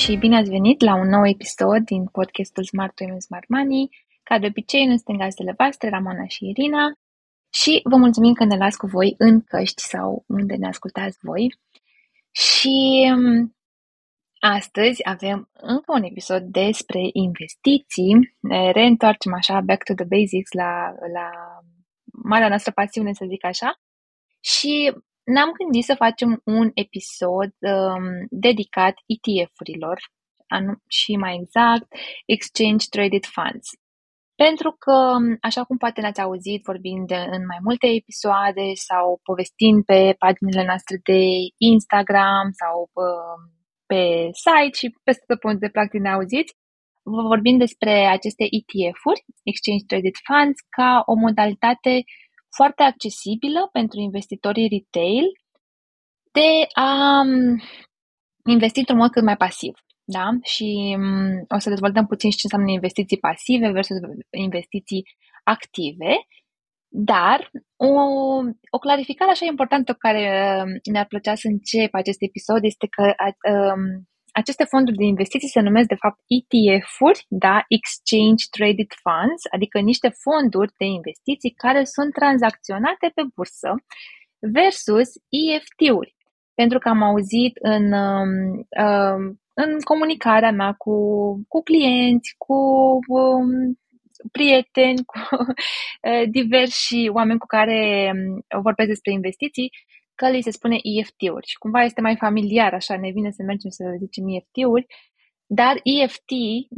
și bine ați venit la un nou episod din podcastul Smart Women Smart Money. Ca de obicei, în stânga gazdele voastre, Ramona și Irina. Și vă mulțumim că ne las cu voi în căști sau unde ne ascultați voi. Și um, astăzi avem încă un episod despre investiții. Ne reîntoarcem așa back to the basics la, la marea noastră pasiune, să zic așa. Și ne-am gândit să facem un episod um, dedicat ETF-urilor și mai exact Exchange Traded Funds. Pentru că, um, așa cum poate ne-ați auzit vorbind de, în mai multe episoade sau povestind pe paginile noastre de Instagram sau uh, pe site și peste tot punct de practic ne auziți, vorbim despre aceste ETF-uri, Exchange Traded Funds, ca o modalitate foarte accesibilă pentru investitorii retail de a um, investi într-un mod cât mai pasiv. Da? Și um, o să dezvoltăm puțin și ce înseamnă investiții pasive versus investiții active. Dar o, o clarificare așa importantă care um, ne-ar plăcea să încep acest episod este că um, aceste fonduri de investiții se numesc de fapt ETF-uri, da? Exchange Traded Funds, adică niște fonduri de investiții care sunt tranzacționate pe bursă versus EFT-uri. Pentru că am auzit în, um, um, în comunicarea mea cu, cu clienți, cu um, prieteni, cu uh, diversi oameni cu care vorbesc despre investiții, că li se spune EFT-uri și cumva este mai familiar, așa ne vine să mergem să zicem EFT-uri, dar EFT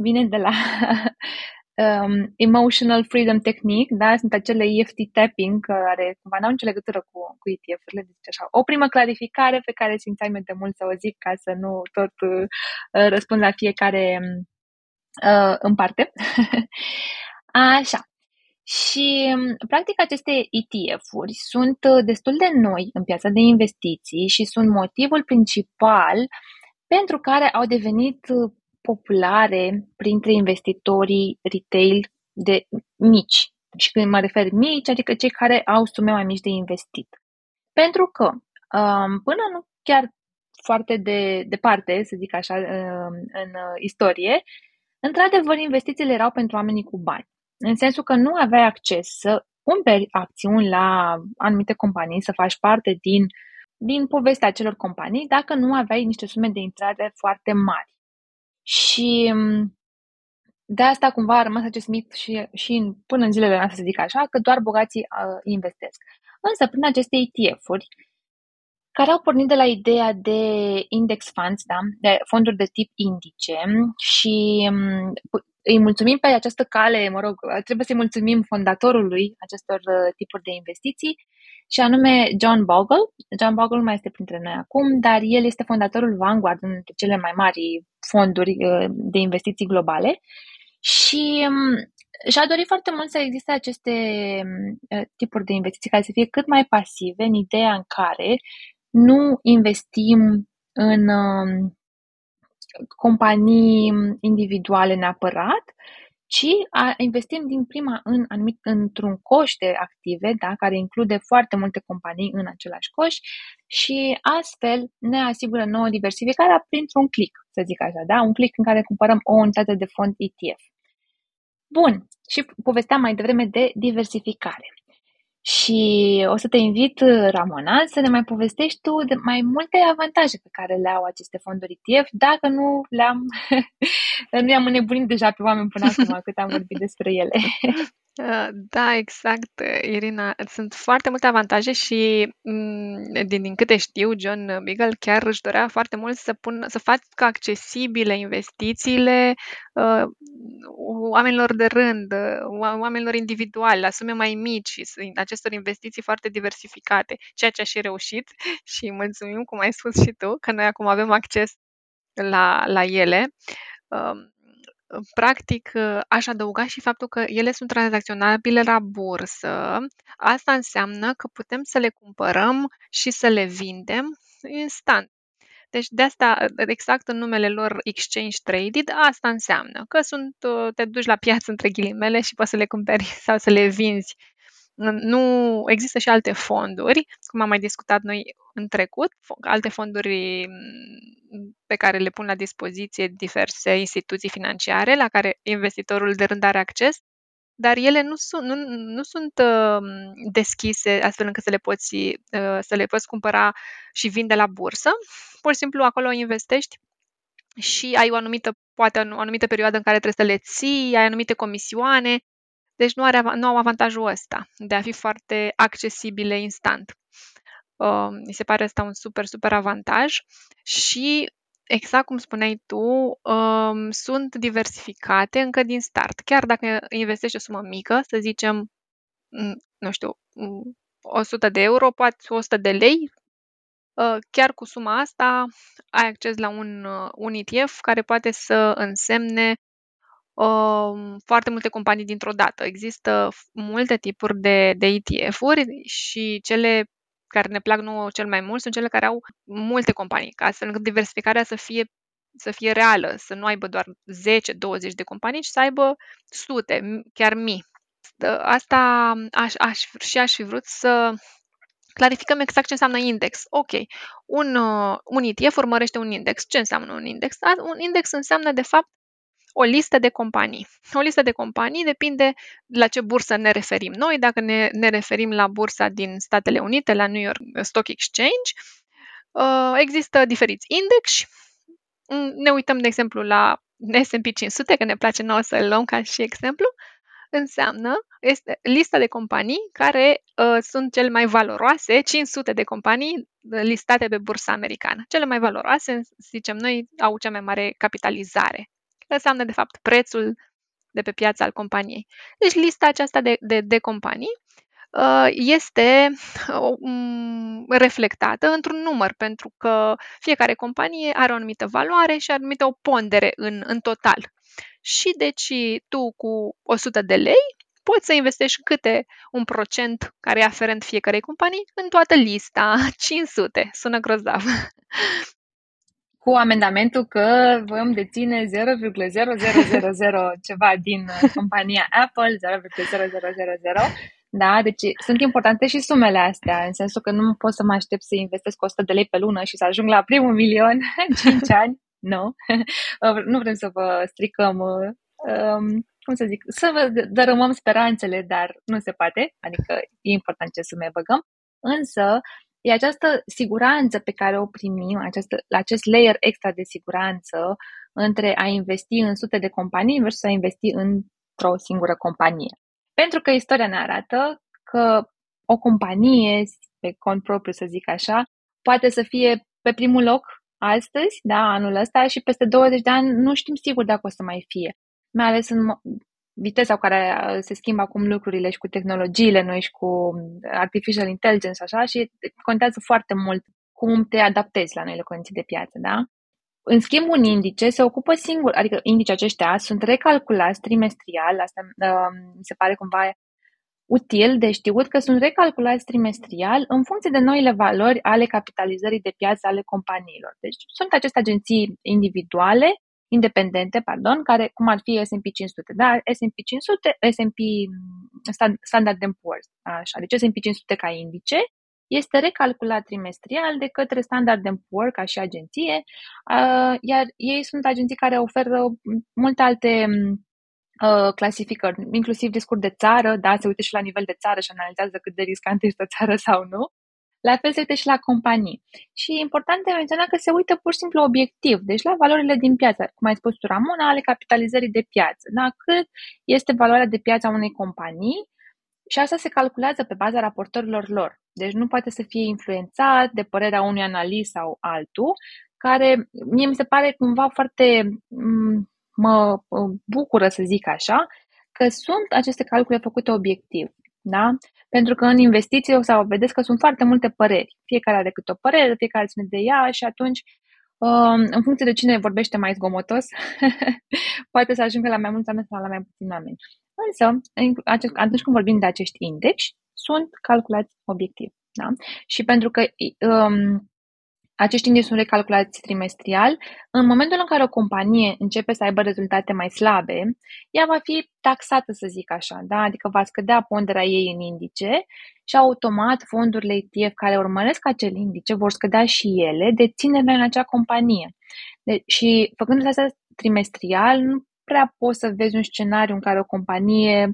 vine de la um, Emotional Freedom Technique, da? Sunt acele EFT tapping care cumva n-au nicio legătură cu, cu ETF-urile, deci așa. O primă clarificare pe care simțeam eu de mult să o zic ca să nu tot uh, răspund la fiecare uh, în parte. așa. Și, mm, practic, aceste ETF-uri sunt uh, destul de noi în piața de investiții și sunt motivul principal pentru care au devenit uh, populare printre investitorii retail de mici. Și când mă refer mici, adică cei care au sume mai mici de investit. Pentru că um, până nu chiar foarte de departe, să zic așa, um, în uh, istorie, într-adevăr, investițiile erau pentru oamenii cu bani în sensul că nu aveai acces să cumperi acțiuni la anumite companii, să faci parte din, din povestea acelor companii, dacă nu aveai niște sume de intrare foarte mari. Și mm, de asta cumva a rămas acest mit și, și în, până în zilele noastre, să zic așa, că doar bogații uh, investesc. Însă, prin aceste ETF-uri, care au pornit de la ideea de index funds, da? de fonduri de tip indice și mm, îi mulțumim pe această cale, mă rog, trebuie să-i mulțumim fondatorului acestor uh, tipuri de investiții, și anume John Bogle. John Bogle nu mai este printre noi acum, dar el este fondatorul Vanguard, unul dintre cele mai mari fonduri uh, de investiții globale. Și um, și-a dorit foarte mult să existe aceste um, tipuri de investiții care să fie cât mai pasive, în ideea în care nu investim în um, companii individuale neapărat, ci a, investim din prima în anumit, într-un coș de active, da, care include foarte multe companii în același coș și astfel ne asigură nouă diversificarea printr-un click, să zic așa, da? un click în care cumpărăm o unitate de fond ETF. Bun, și povesteam mai devreme de diversificare. Și o să te invit, Ramona, să ne mai povestești tu de mai multe avantaje pe care le au aceste fonduri ETF, dacă nu le-am, nu i-am înnebunit deja pe oameni până acum cât am vorbit despre ele. Uh, da, exact, Irina. Sunt foarte multe avantaje și, mm, din, din câte știu, John Beagle chiar își dorea foarte mult să, pun, să facă accesibile investițiile uh, oamenilor de rând, uh, oamenilor individuali, la sume mai mici și acestor investiții foarte diversificate, ceea ce a și reușit și mulțumim, cum ai spus și tu, că noi acum avem acces la, la ele. Uh, practic, aș adăuga și faptul că ele sunt tranzacționabile la bursă. Asta înseamnă că putem să le cumpărăm și să le vindem instant. Deci de asta, exact în numele lor Exchange Traded, asta înseamnă că sunt, te duci la piață între ghilimele și poți să le cumperi sau să le vinzi Nu există și alte fonduri, cum am mai discutat noi în trecut, alte fonduri mm, pe care le pun la dispoziție diverse instituții financiare la care investitorul de rând are acces, dar ele nu sunt, nu, nu sunt uh, deschise astfel încât să le, poți, uh, să le poți cumpăra și vinde la bursă. Pur și simplu acolo investești și ai o anumită, poate o anumită perioadă în care trebuie să le ții, ai anumite comisioane, deci nu, are, nu au avantajul ăsta de a fi foarte accesibile instant. Uh, mi se pare asta un super, super avantaj și exact cum spuneai tu, um, sunt diversificate încă din start. Chiar dacă investești o sumă mică, să zicem, nu știu, 100 de euro, poate 100 de lei, uh, chiar cu suma asta ai acces la un, uh, un ETF care poate să însemne um, foarte multe companii dintr-o dată. Există multe tipuri de, de ETF-uri și cele care ne plac nouă cel mai mult sunt cele care au multe companii, ca astfel încât diversificarea să fie, să fie reală, să nu aibă doar 10-20 de companii, ci să aibă sute, chiar mii. Asta aș, aș, și aș fi vrut să clarificăm exact ce înseamnă index. Ok, un, uh, un ETF urmărește un index. Ce înseamnă un index? Un index înseamnă, de fapt, o listă de companii. O listă de companii depinde la ce bursă ne referim noi. Dacă ne, ne referim la bursa din Statele Unite, la New York Stock Exchange, uh, există diferiți index. Mm, ne uităm, de exemplu, la S&P 500, că ne place nouă să-l luăm ca și exemplu, înseamnă este lista de companii care uh, sunt cele mai valoroase, 500 de companii listate pe bursa americană. Cele mai valoroase, zicem noi, au cea mai mare capitalizare înseamnă de fapt prețul de pe piața al companiei. Deci lista aceasta de, de, de companii uh, este um, reflectată într-un număr, pentru că fiecare companie are o anumită valoare și anumită o pondere în, în total. Și deci tu cu 100 de lei poți să investești câte un procent care e aferent fiecarei companii în toată lista, 500. Sună grozav cu amendamentul că vom deține 0,0000 ceva din uh, compania Apple, 0,0000. Da, deci sunt importante și sumele astea, în sensul că nu pot să mă aștept să investesc 100 de lei pe lună și să ajung la primul milion în 5 ani. Nu, nu vrem să vă stricăm, um, cum să zic, să vă dărâmăm speranțele, dar nu se poate, adică e important ce sume băgăm. Însă, E această siguranță pe care o primim, această, acest layer extra de siguranță între a investi în sute de companii versus a investi într-o singură companie. Pentru că istoria ne arată că o companie, pe cont propriu să zic așa, poate să fie pe primul loc astăzi, da, anul ăsta, și peste 20 de ani nu știm sigur dacă o să mai fie. Mai ales în viteza cu care uh, se schimbă acum lucrurile și cu tehnologiile noi și cu um, artificial intelligence așa și contează foarte mult cum te adaptezi la noile condiții de piață, da? În schimb, un indice se ocupă singur, adică indice aceștia sunt recalculați trimestrial, asta uh, mi se pare cumva util de știut că sunt recalculați trimestrial în funcție de noile valori ale capitalizării de piață ale companiilor. Deci sunt aceste agenții individuale independente, pardon, care, cum ar fi S&P 500, da? S&P 500, S&P Standard Poor's, așa, deci S&P 500 ca indice, este recalculat trimestrial de către Standard Poor's ca și agenție, iar ei sunt agenții care oferă multe alte clasificări, inclusiv discuri de țară, da, se uită și la nivel de țară și analizează cât de riscantă este o țară sau nu. La fel se uită și la companii. Și e important de menționat că se uită pur și simplu obiectiv, deci la valorile din piață, cum ai spus tu, Ramona, ale capitalizării de piață. Da? Cât este valoarea de piață a unei companii și asta se calculează pe baza raportorilor lor. Deci nu poate să fie influențat de părerea unui analist sau altul, care mie mi se pare cumva foarte mă bucură să zic așa, că sunt aceste calcule făcute obiectiv. Da? Pentru că în investiții o să vedeți că sunt foarte multe păreri. Fiecare are câte o părere, fiecare ține de ea și atunci, um, în funcție de cine vorbește mai zgomotos, poate să ajungă la mai mulți oameni sau la mai puțini oameni. Însă, atunci când vorbim de acești index, sunt calculați obiectiv. Da? Și pentru că um, acești indici sunt recalculați trimestrial. În momentul în care o companie începe să aibă rezultate mai slabe, ea va fi taxată, să zic așa, da? adică va scădea ponderea ei în indice și automat fondurile ETF care urmăresc acel indice vor scădea și ele deținerea în acea companie. De- și făcând asta trimestrial, nu prea poți să vezi un scenariu în care o companie uh,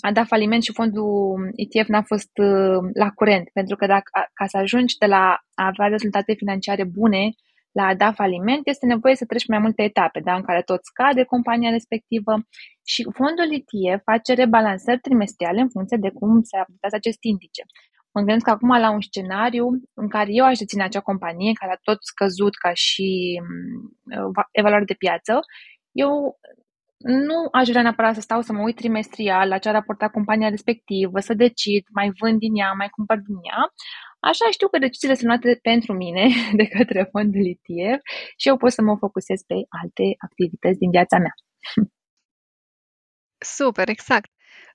a dat faliment și fondul ETF n-a fost uh, la curent. Pentru că dacă, ca să ajungi de la a avea rezultate financiare bune la a da faliment, este nevoie să treci mai multe etape, da, în care tot scade compania respectivă și fondul ETF face rebalansări trimestriale în funcție de cum se aplică acest indice. Mă gândesc acum la un scenariu în care eu aș deține acea companie care a tot scăzut ca și uh, evaluare de piață. Eu nu aș vrea neapărat să stau să mă uit trimestrial la ce a raportat compania respectivă, să decid, mai vând din ea, mai cumpăr din ea. Așa știu că deciziile sunt luate pentru mine de către fondul ETF și eu pot să mă focusez pe alte activități din viața mea. Super, exact.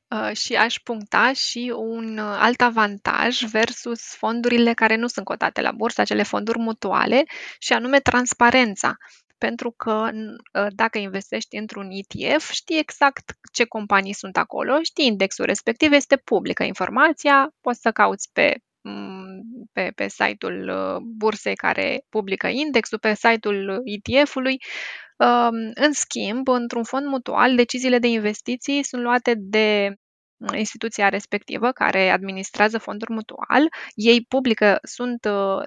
Uh, și aș puncta și un uh, alt avantaj versus fondurile care nu sunt cotate la bursă, acele fonduri mutuale, și anume transparența pentru că ă, dacă investești într-un ETF, știi exact ce companii sunt acolo, știi indexul respectiv, este publică informația, poți să cauți pe pe, pe site-ul ă, bursei care publică indexul, pe site-ul ETF-ului. În schimb, într-un fond mutual, deciziile de investiții sunt luate de instituția respectivă care administrează fonduri mutual, ei publică, sunt uh,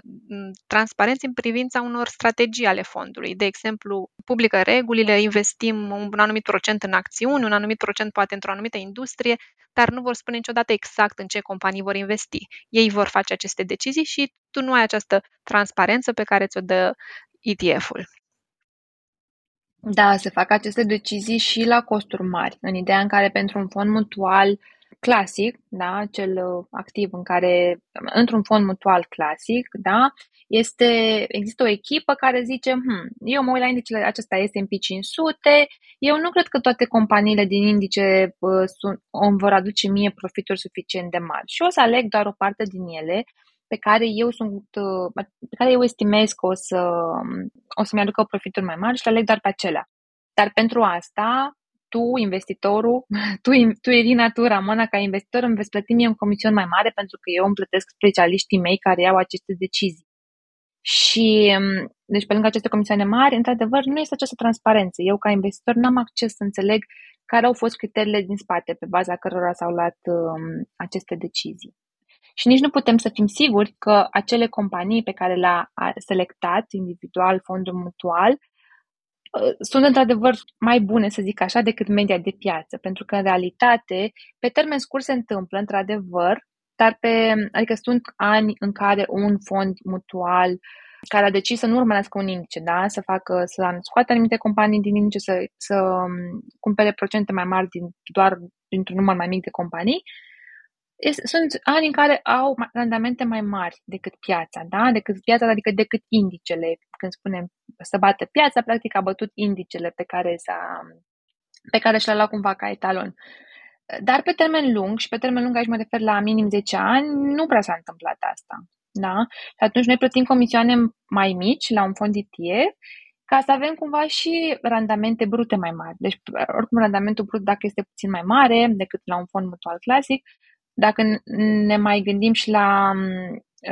transparenți în privința unor strategii ale fondului. De exemplu, publică regulile, investim un anumit procent în acțiuni, un anumit procent poate într-o anumită industrie, dar nu vor spune niciodată exact în ce companii vor investi. Ei vor face aceste decizii și tu nu ai această transparență pe care ți-o dă ETF-ul. Da, se fac aceste decizii și la costuri mari, în ideea în care pentru un fond mutual clasic, da, cel uh, activ în care, într-un fond mutual clasic, da, este, există o echipă care zice, hm, eu mă uit la indicele acesta S&P 500, eu nu cred că toate companiile din indice uh, sunt, îmi vor aduce mie profituri suficient de mari. Și o să aleg doar o parte din ele pe care eu sunt, uh, pe care eu estimez că o să, o să-mi aducă profituri mai mari și le aleg doar pe acelea. Dar pentru asta, tu, investitorul, tu, tu Irina, tu, Ramona, ca investitor, îmi veți plăti mie un comision mai mare pentru că eu îmi plătesc specialiștii mei care iau aceste decizii. Și, um, deci, pe lângă aceste comisioane mari, într-adevăr, nu este această transparență. Eu, ca investitor, n-am acces să înțeleg care au fost criteriile din spate pe baza cărora s-au luat um, aceste decizii. Și nici nu putem să fim siguri că acele companii pe care le-a selectat individual, fondul mutual, uh, sunt într-adevăr mai bune, să zic așa, decât media de piață. Pentru că, în realitate, pe termen scurt se întâmplă, într-adevăr, dar pe, adică sunt ani în care un fond mutual care a decis să nu urmărească un indice, da? să facă, să scoată anumite companii din indice, să, să um, cumpere procente mai mari din, doar dintr-un număr mai mic de companii, sunt ani în care au randamente mai mari decât piața, da? decât piața, adică decât indicele. Când spunem să bată piața, practic a bătut indicele pe care, s-a, pe care și l-a luat cumva ca etalon. Dar pe termen lung, și pe termen lung aici mă refer la minim 10 ani, nu prea s-a întâmplat asta. Da? Și atunci noi plătim comisioane mai mici la un fond ETF ca să avem cumva și randamente brute mai mari. Deci, oricum, randamentul brut, dacă este puțin mai mare decât la un fond mutual clasic, dacă ne mai gândim și la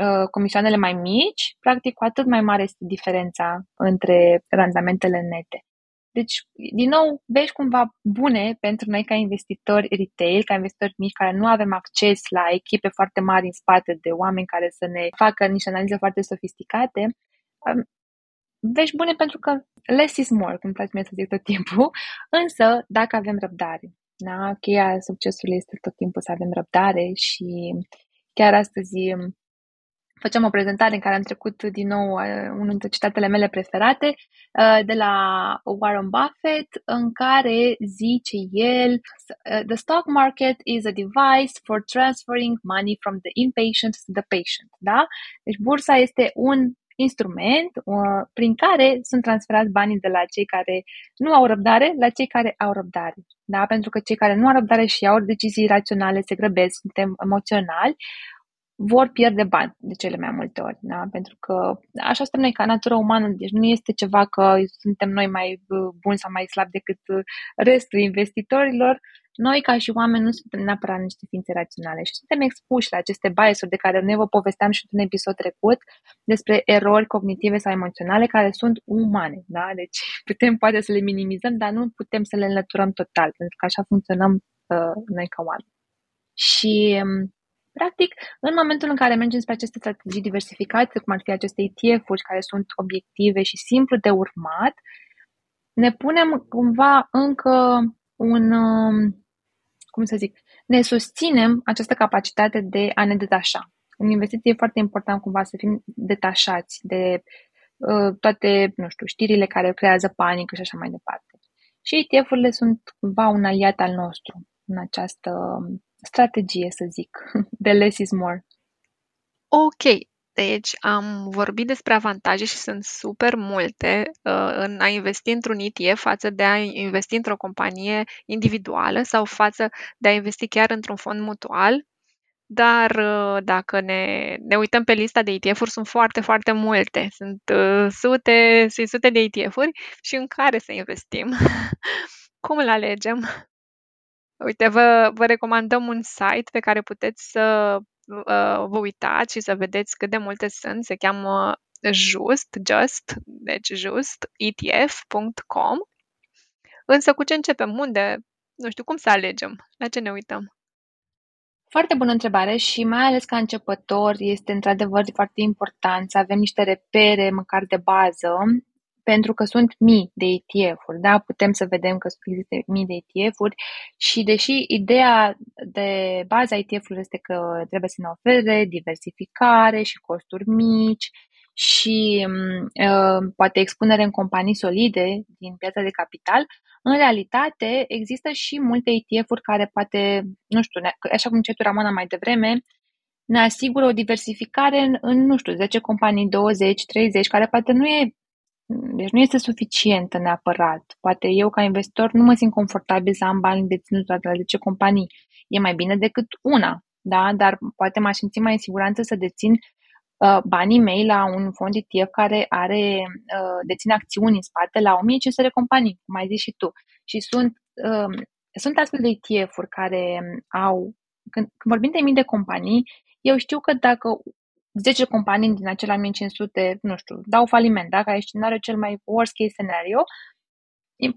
uh, comisioanele mai mici, practic cu atât mai mare este diferența între randamentele nete. Deci, din nou, vești cumva bune pentru noi ca investitori retail, ca investitori mici care nu avem acces la echipe foarte mari în spate de oameni care să ne facă niște analize foarte sofisticate. Um, vești bune pentru că less is more, cum place mie să zic tot timpul, însă dacă avem răbdare. Da? Cheia succesului este tot timpul să avem răbdare și chiar astăzi făceam o prezentare în care am trecut din nou uh, unul dintre citatele mele preferate uh, de la Warren Buffett, în care zice el uh, The stock market is a device for transferring money from the impatient to the patient. Da? Deci bursa este un instrument uh, prin care sunt transferați banii de la cei care nu au răbdare la cei care au răbdare. Da? Pentru că cei care nu au răbdare și au decizii raționale se grăbesc, suntem emoționali, vor pierde bani de cele mai multe ori, da? pentru că așa suntem noi ca natură umană, deci nu este ceva că suntem noi mai uh, buni sau mai slabi decât uh, restul investitorilor, noi ca și oameni nu suntem neapărat niște ființe raționale și suntem expuși la aceste biasuri de care ne vă povesteam și într-un episod trecut despre erori cognitive sau emoționale care sunt umane, da? Deci putem poate să le minimizăm, dar nu putem să le înlăturăm total, pentru că așa funcționăm uh, noi ca oameni. Și um, Practic, în momentul în care mergem spre aceste strategii diversificate, cum ar fi aceste ETF-uri care sunt obiective și simplu de urmat, ne punem cumva încă un, um, cum să zic, ne susținem această capacitate de a ne detașa. În investiție e foarte important cumva să fim detașați de uh, toate, nu știu, știrile care creează panică și așa mai departe. Și ETF-urile sunt cumva un aliat al nostru în această strategie, să zic, de less is more. Ok, deci am vorbit despre avantaje și sunt super multe uh, în a investi într-un ETF față de a investi într-o companie individuală sau față de a investi chiar într-un fond mutual. Dar uh, dacă ne, ne uităm pe lista de ETF-uri, sunt foarte, foarte multe. Sunt uh, sute și sute de ETF-uri și în care să investim? Cum le alegem? Uite, vă, vă recomandăm un site pe care puteți să uh, vă uitați și să vedeți cât de multe sunt. Se cheamă Just, Just, deci Just, ETF.com. Însă cu ce începem? Unde? Nu știu, cum să alegem? La ce ne uităm? Foarte bună întrebare și mai ales ca începător este într-adevăr foarte important să avem niște repere măcar de bază pentru că sunt mii de ETF-uri, da? Putem să vedem că există mii de ETF-uri și deși ideea de baza ETF-ului este că trebuie să ne ofere diversificare și costuri mici și uh, poate expunere în companii solide din piața de capital, în realitate există și multe ETF-uri care poate, nu știu, așa cum tu, Ramona mai devreme, ne asigură o diversificare în, în, nu știu, 10 companii, 20, 30, care poate nu e deci nu este suficientă neapărat. Poate eu, ca investitor, nu mă simt confortabil să am bani deținuți la 10 companii. E mai bine decât una, da? Dar poate m-aș simți mai în siguranță să dețin uh, banii mei la un fond ETF care are, uh, deține acțiuni în spate la 1500 de companii, cum ai zis și tu. Și sunt, uh, sunt astfel de ETF-uri care au, când, când vorbim de mii de companii, eu știu că dacă 10 companii din acela 1500, nu știu, dau faliment, da? Care e scenariul cel mai worst case scenario,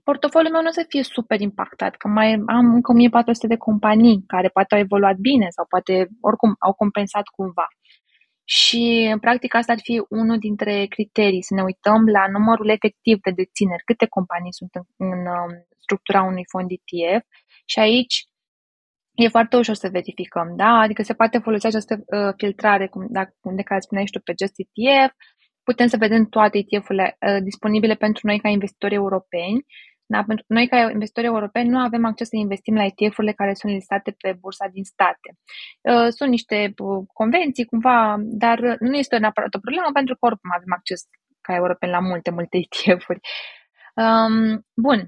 portofoliul meu nu o să fie super impactat, că mai am încă 1400 de companii care poate au evoluat bine sau poate oricum au compensat cumva. Și, în practic, asta ar fi unul dintre criterii, să ne uităm la numărul efectiv de dețineri, câte companii sunt în, în um, structura unui fond ETF și aici e foarte ușor să verificăm, da? Adică se poate folosi această uh, filtrare, cum, dacă, de care spuneai și tu pe Just ETF, putem să vedem toate ETF-urile uh, disponibile pentru noi ca investitori europeni. Da? Pentru noi ca investitori europeni nu avem acces să investim la ETF-urile care sunt listate pe bursa din state. Uh, sunt niște uh, convenții cumva, dar nu este neapărat o problemă pentru că oricum avem acces ca europeni la multe, multe ETF-uri. Um, bun,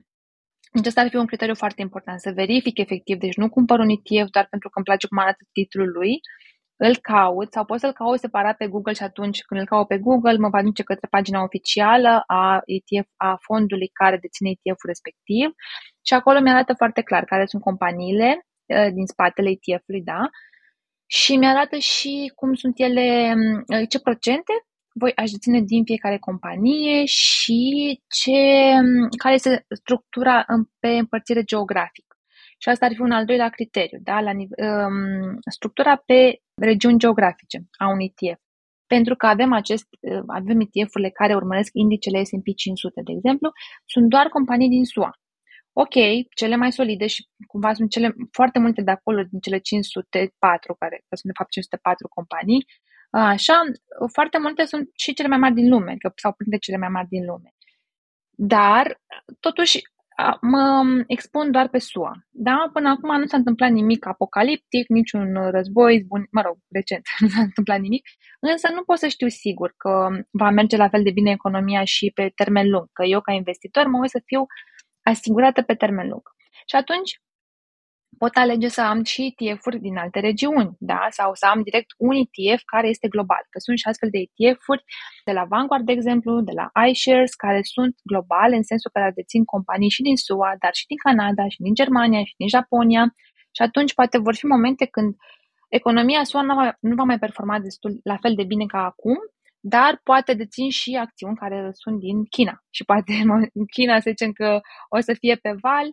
deci asta ar fi un criteriu foarte important, să verific efectiv, deci nu cumpăr un ETF doar pentru că îmi place cum arată titlul lui, îl caut sau pot să-l caut separat pe Google și atunci când îl caut pe Google mă va duce către pagina oficială a, ETF, a fondului care deține ETF-ul respectiv și acolo mi-arată foarte clar care sunt companiile uh, din spatele ETF-ului, da? Și mi-arată și cum sunt ele, uh, ce procente voi aș deține din fiecare companie și ce, care este structura pe împărțire geografică. Și asta ar fi un al doilea criteriu, da? La, um, structura pe regiuni geografice a unui ETF. Pentru că avem, acest, uh, avem ETF-urile care urmăresc indicele S&P 500, de exemplu, sunt doar companii din SUA. Ok, cele mai solide și cumva sunt cele foarte multe de acolo din cele 504, care sunt de fapt 504 companii, Așa, foarte multe sunt și cele mai mari din lume, sau printre cele mai mari din lume. Dar, totuși, mă expun doar pe SUA. Da? Până acum nu s-a întâmplat nimic apocaliptic, niciun război, bun, mă rog, recent nu s-a întâmplat nimic, însă nu pot să știu sigur că va merge la fel de bine economia și pe termen lung, că eu ca investitor mă voi să fiu asigurată pe termen lung. Și atunci pot alege să am și ETF-uri din alte regiuni, da? sau să am direct un ETF care este global. Că sunt și astfel de ETF-uri de la Vanguard, de exemplu, de la iShares, care sunt globale în sensul că dețin companii și din SUA, dar și din Canada, și din Germania, și din Japonia. Și atunci poate vor fi momente când economia SUA nu va, nu va mai performa destul la fel de bine ca acum, dar poate dețin și acțiuni care sunt din China. Și poate în China să zicem că o să fie pe val,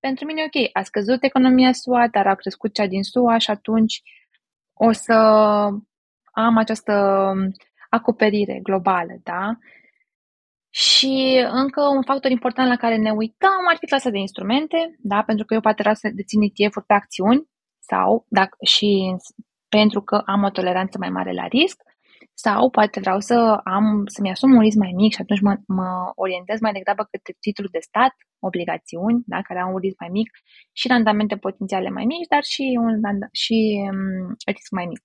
pentru mine ok, a scăzut economia SUA, dar a crescut cea din SUA și atunci o să am această acoperire globală, da? Și încă un factor important la care ne uităm ar fi clasa de instrumente, da? pentru că eu poate vreau să dețin ETF-uri pe acțiuni sau dacă, și pentru că am o toleranță mai mare la risc sau poate vreau să am, să-mi asum un risc mai mic și atunci mă, mă orientez mai degrabă către titluri de stat, obligațiuni, da, care au un risc mai mic și randamente potențiale mai mici, dar și un și, um, risc mai mic.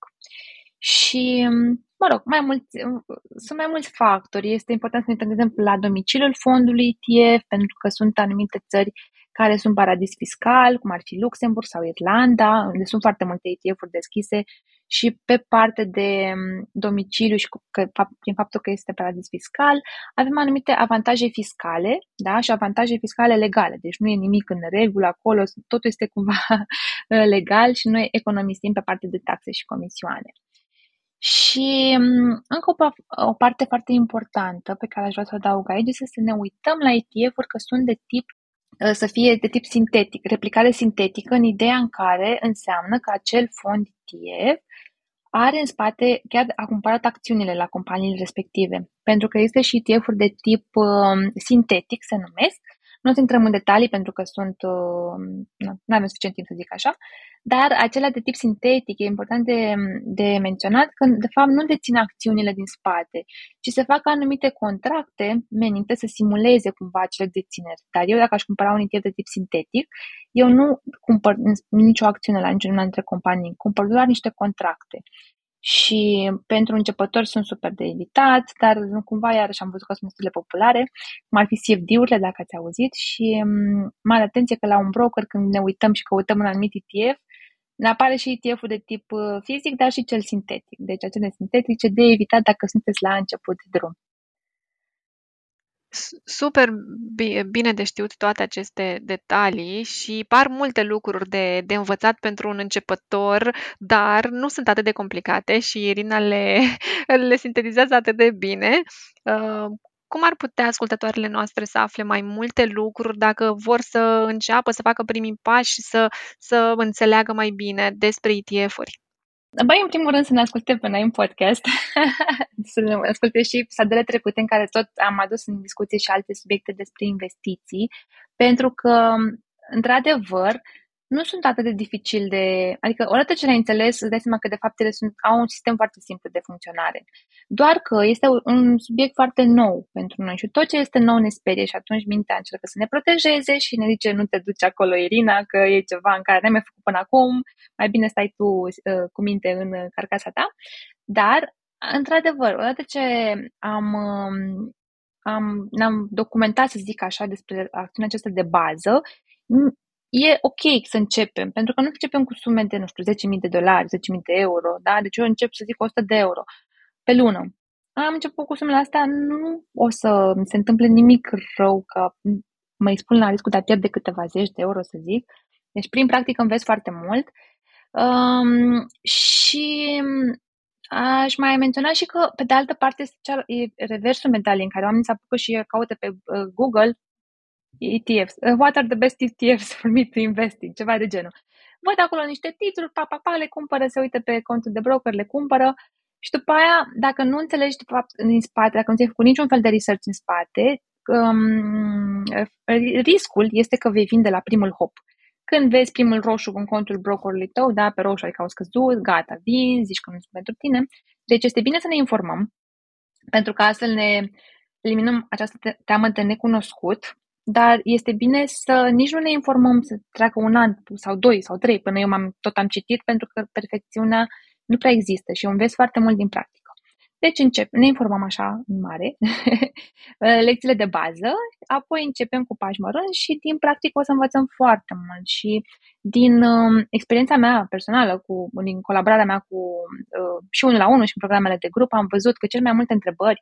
Și, um, mă rog, mai mulți, um, sunt mai mulți factori. Este important să ne uităm, de exemplu, la domiciliul fondului ETF, pentru că sunt anumite țări care sunt paradis fiscal, cum ar fi Luxemburg sau Irlanda, unde sunt foarte multe ETF-uri deschise și pe parte de mm, domiciliu și că, prin faptul că este paradis fiscal, avem anumite avantaje fiscale da? și avantaje fiscale legale. Deci nu e nimic în regulă acolo, totul este cumva legal și noi economisim pe parte de taxe și comisioane. Și mm, încă o, o parte foarte importantă pe care aș vrea să o adaug aici este să ne uităm la ETF-uri că sunt de tip Uh, să fie de tip sintetic, replicare sintetică, în ideea în care înseamnă că acel fond ETF are în spate, chiar a cumpărat acțiunile la companiile respective. Pentru că este și ETF-uri de tip uh, sintetic, se numesc, nu o să intrăm în detalii pentru că sunt, uh, nu avem suficient timp să zic așa, dar acelea de tip sintetic, e important de, de menționat că de fapt nu dețin acțiunile din spate, ci se fac anumite contracte menite să simuleze cumva acele dețineri. Dar eu dacă aș cumpăra un ETF de tip sintetic, eu nu cumpăr nicio acțiune la niciuna dintre companii, cumpăr doar niște contracte și pentru începători sunt super de evitat, dar cumva iarăși am văzut că sunt destul de populare, cum ar fi CFD-urile, dacă ați auzit, și mm, mare atenție că la un broker, când ne uităm și căutăm un anumit ETF, ne apare și ETF-ul de tip uh, fizic, dar și cel sintetic. Deci acele sintetice de evitat dacă sunteți la început de drum. Super bine de știut toate aceste detalii și par multe lucruri de, de învățat pentru un începător, dar nu sunt atât de complicate și Irina le, le sintetizează atât de bine. Uh, cum ar putea ascultătoarele noastre să afle mai multe lucruri dacă vor să înceapă să facă primii pași și să, să înțeleagă mai bine despre ETF-uri? Băi, în primul rând să ne asculte pe noi în podcast, să ne asculte și sadele trecute în care tot am adus în discuție și alte subiecte despre investiții, pentru că, într-adevăr, nu sunt atât de dificil de... Adică, odată ce le-ai înțeles, îți dai seama că, de fapt, ele sunt, au un sistem foarte simplu de funcționare. Doar că este un subiect foarte nou pentru noi și tot ce este nou ne sperie și atunci mintea încearcă să ne protejeze și ne zice nu te duci acolo, Irina, că e ceva în care n-ai mai făcut până acum, mai bine stai tu uh, cu minte în carcasa ta. Dar, într-adevăr, odată ce am, um, am, ne-am documentat, să zic așa, despre acțiunea aceasta de bază, e ok să începem, pentru că nu începem cu sume de, nu știu, 10.000 de dolari, 10.000 de euro, da? Deci eu încep să zic 100 de euro pe lună. Am început cu sumele astea, nu o să mi se întâmple nimic rău că mă expun la riscul de a pierde câteva zeci de euro, să zic. Deci, prin practică, înveți foarte mult. Um, și aș mai menționa și că, pe de altă parte, este cea, e reversul medaliei în care oamenii se apucă și caută pe uh, Google ETFs. Uh, what are the best ETFs for me to invest in? Ceva de genul. Văd acolo niște titluri, pa, pa, pa, le cumpără, se uită pe contul de broker, le cumpără și după aia, dacă nu înțelegi de fapt în spate, dacă nu ți-ai făcut niciun fel de research în spate, um, riscul este că vei vinde la primul hop. Când vezi primul roșu în contul brokerului tău, da, pe roșu adică au scăzut, gata, vin, zici că nu sunt pentru tine. Deci este bine să ne informăm, pentru că astfel ne eliminăm această teamă de necunoscut dar este bine să nici nu ne informăm să treacă un an sau doi sau trei până eu m-am, tot am citit, pentru că perfecțiunea nu prea există și eu înveți foarte mult din practică. Deci încep, ne informăm așa în mare, lecțiile de bază, apoi începem cu pași mărunți și din practică o să învățăm foarte mult și din uh, experiența mea personală, cu, din colaborarea mea cu uh, și unul la unul și în programele de grup, am văzut că cel mai multe întrebări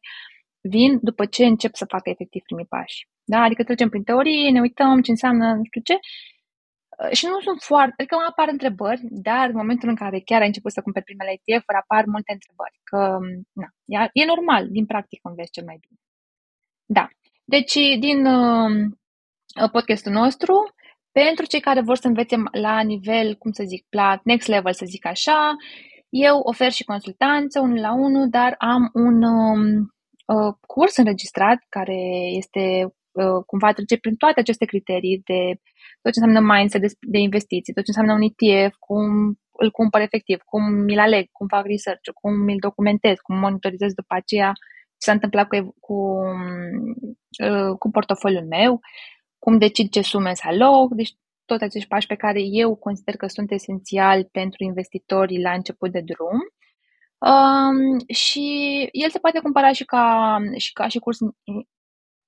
vin după ce încep să facă efectiv primii pași. Da? Adică trecem prin teorie, ne uităm ce înseamnă nu știu ce uh, și nu sunt foarte, adică mai apar întrebări, dar în momentul în care chiar ai început să cumperi primele ETF-uri, apar multe întrebări. Că, na, e normal, din practică înveți cel mai bine. Da. Deci, din uh, podcastul nostru, pentru cei care vor să învețe la nivel, cum să zic, la next level, să zic așa, eu ofer și consultanță, unul la unul, dar am un um, uh, curs înregistrat care este uh, cumva trece prin toate aceste criterii de tot ce înseamnă mindset de, de investiții, tot ce înseamnă un ETF, cum îl cumpăr efectiv, cum mi-l aleg, cum fac research, cum mi-l documentez, cum monitorizez după aceea ce s-a întâmplat cu, cu, uh, cu portofoliul meu, cum decid ce sume să aloc, deci toți acești pași pe care eu consider că sunt esențiali pentru investitorii la început de drum. Um, și el se poate cumpăra și ca, și ca și curs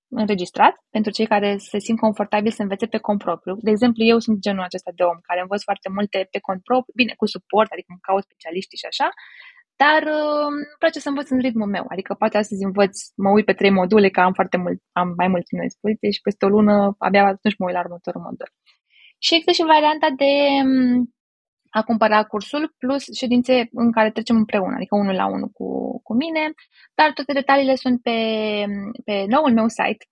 înregistrat pentru cei care se simt confortabil să învețe pe cont propriu. De exemplu, eu sunt genul acesta de om care învăț foarte multe pe cont propriu, bine, cu suport, adică îmi caut specialiști și așa, dar uh, îmi place să învăț în ritmul meu. Adică poate astăzi învăț, mă uit pe trei module, că am foarte mult, am mai mult în dispoziție și peste o lună abia atunci mă uit la următorul modul. Și există și varianta de um, a cumpăra cursul plus ședințe în care trecem împreună, adică unul la unul cu, cu mine, dar toate detaliile sunt pe, pe noul meu site.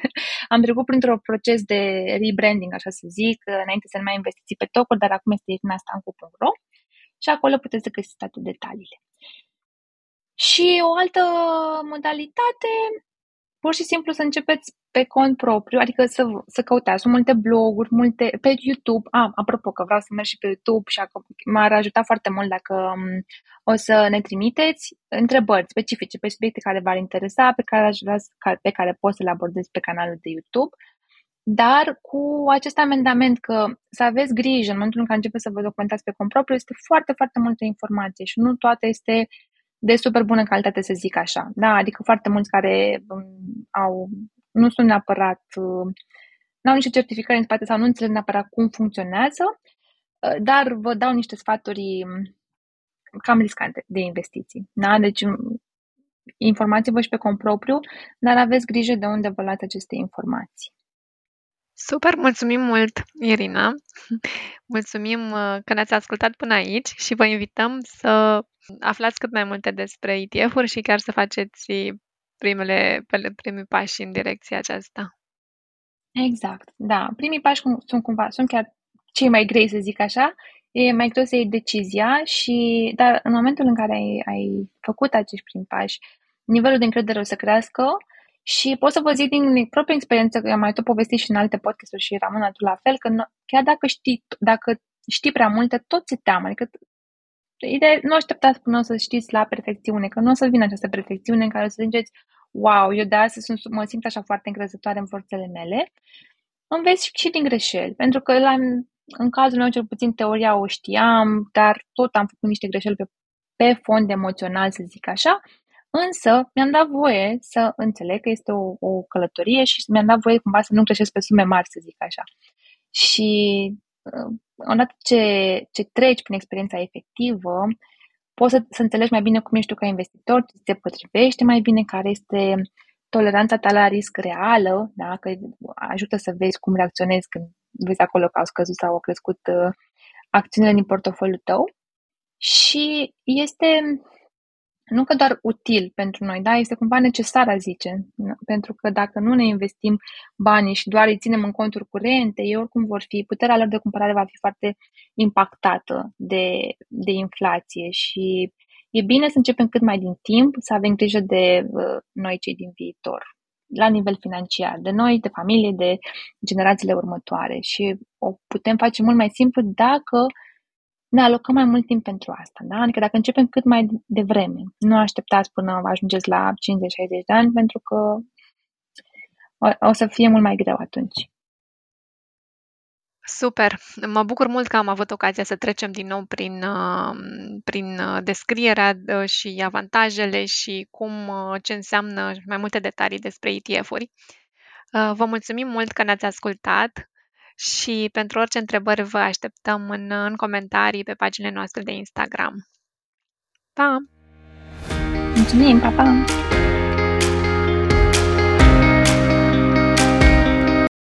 Am trecut printr-un proces de rebranding, așa să zic, înainte să nu mai investiți pe tocuri, dar acum este irinastancu.ro și acolo puteți să găsiți toate detaliile. Și o altă modalitate, pur și simplu să începeți pe cont propriu, adică să, să căutați. Sunt multe bloguri, multe pe YouTube. Ah, apropo că vreau să merg și pe YouTube și m-ar ajuta foarte mult dacă um, o să ne trimiteți întrebări specifice pe subiecte care v-ar interesa, pe care aș vrea, pe care pot să le abordez pe canalul de YouTube. Dar cu acest amendament că să aveți grijă în momentul în care începeți să vă documentați pe cont propriu, este foarte, foarte multă informație și nu toate este de super bună calitate, să zic așa. Da, adică foarte mulți care um, au nu sunt neapărat, uh, n-au niște certificări în spate sau nu înțeleg neapărat cum funcționează, uh, dar vă dau niște sfaturi um, cam riscante de investiții. Da? Deci um, informații-vă și pe cont propriu, dar aveți grijă de unde vă luați aceste informații. Super, mulțumim mult, Irina. Mulțumim uh, că ne-ați ascultat până aici și vă invităm să aflați cât mai multe despre ETF-uri și chiar să faceți primele, primii pași în direcția aceasta. Exact, da. Primii pași sunt cumva, sunt chiar cei mai grei, să zic așa. E mai greu să iei decizia și, dar în momentul în care ai, ai făcut acești primi pași, nivelul de încredere o să crească și pot să vă zic din propria experiență, că am mai tot povestit și în alte podcasturi și Ramona tu la fel, că chiar dacă știi, dacă știi prea multe, tot se teamă. Adică ideea, nu așteptați până o să știți la perfecțiune, că nu o să vină această perfecțiune în care o să ziceți, wow, eu de astăzi sunt, mă simt așa foarte încrezătoare în forțele mele. Înveți și din greșeli, pentru că la, în cazul meu, cel puțin, teoria o știam, dar tot am făcut niște greșeli pe, pe fond emoțional, să zic așa, însă mi-am dat voie să înțeleg că este o, o călătorie și mi-am dat voie cumva să nu greșesc pe sume mari, să zic așa. Și uh, odată ce, ce treci prin experiența efectivă, poți să, să înțelegi mai bine cum ești tu ca investitor, ce te potrivește mai bine, care este toleranța ta la risc reală, da? că ajută să vezi cum reacționezi când vezi acolo că au scăzut sau au crescut uh, acțiunile din portofoliul tău. Și este nu că doar util pentru noi, da, este cumva necesar, a zice, pentru că dacă nu ne investim banii și doar îi ținem în conturi curente, ei oricum vor fi, puterea lor de cumpărare va fi foarte impactată de, de inflație și e bine să începem cât mai din timp, să avem grijă de uh, noi cei din viitor, la nivel financiar, de noi, de familie, de generațiile următoare și o putem face mult mai simplu dacă ne alocăm mai mult timp pentru asta. Da? Adică dacă începem cât mai devreme, nu așteptați până ajungeți la 50-60 de ani, pentru că o, o să fie mult mai greu atunci. Super! Mă bucur mult că am avut ocazia să trecem din nou prin, uh, prin uh, descrierea uh, și avantajele și cum, ce înseamnă mai multe detalii despre ETF-uri. Vă mulțumim mult că ne-ați ascultat și pentru orice întrebări vă așteptăm în, în comentarii pe paginile noastre de Instagram. Pa! Mulțumim, pa, pa!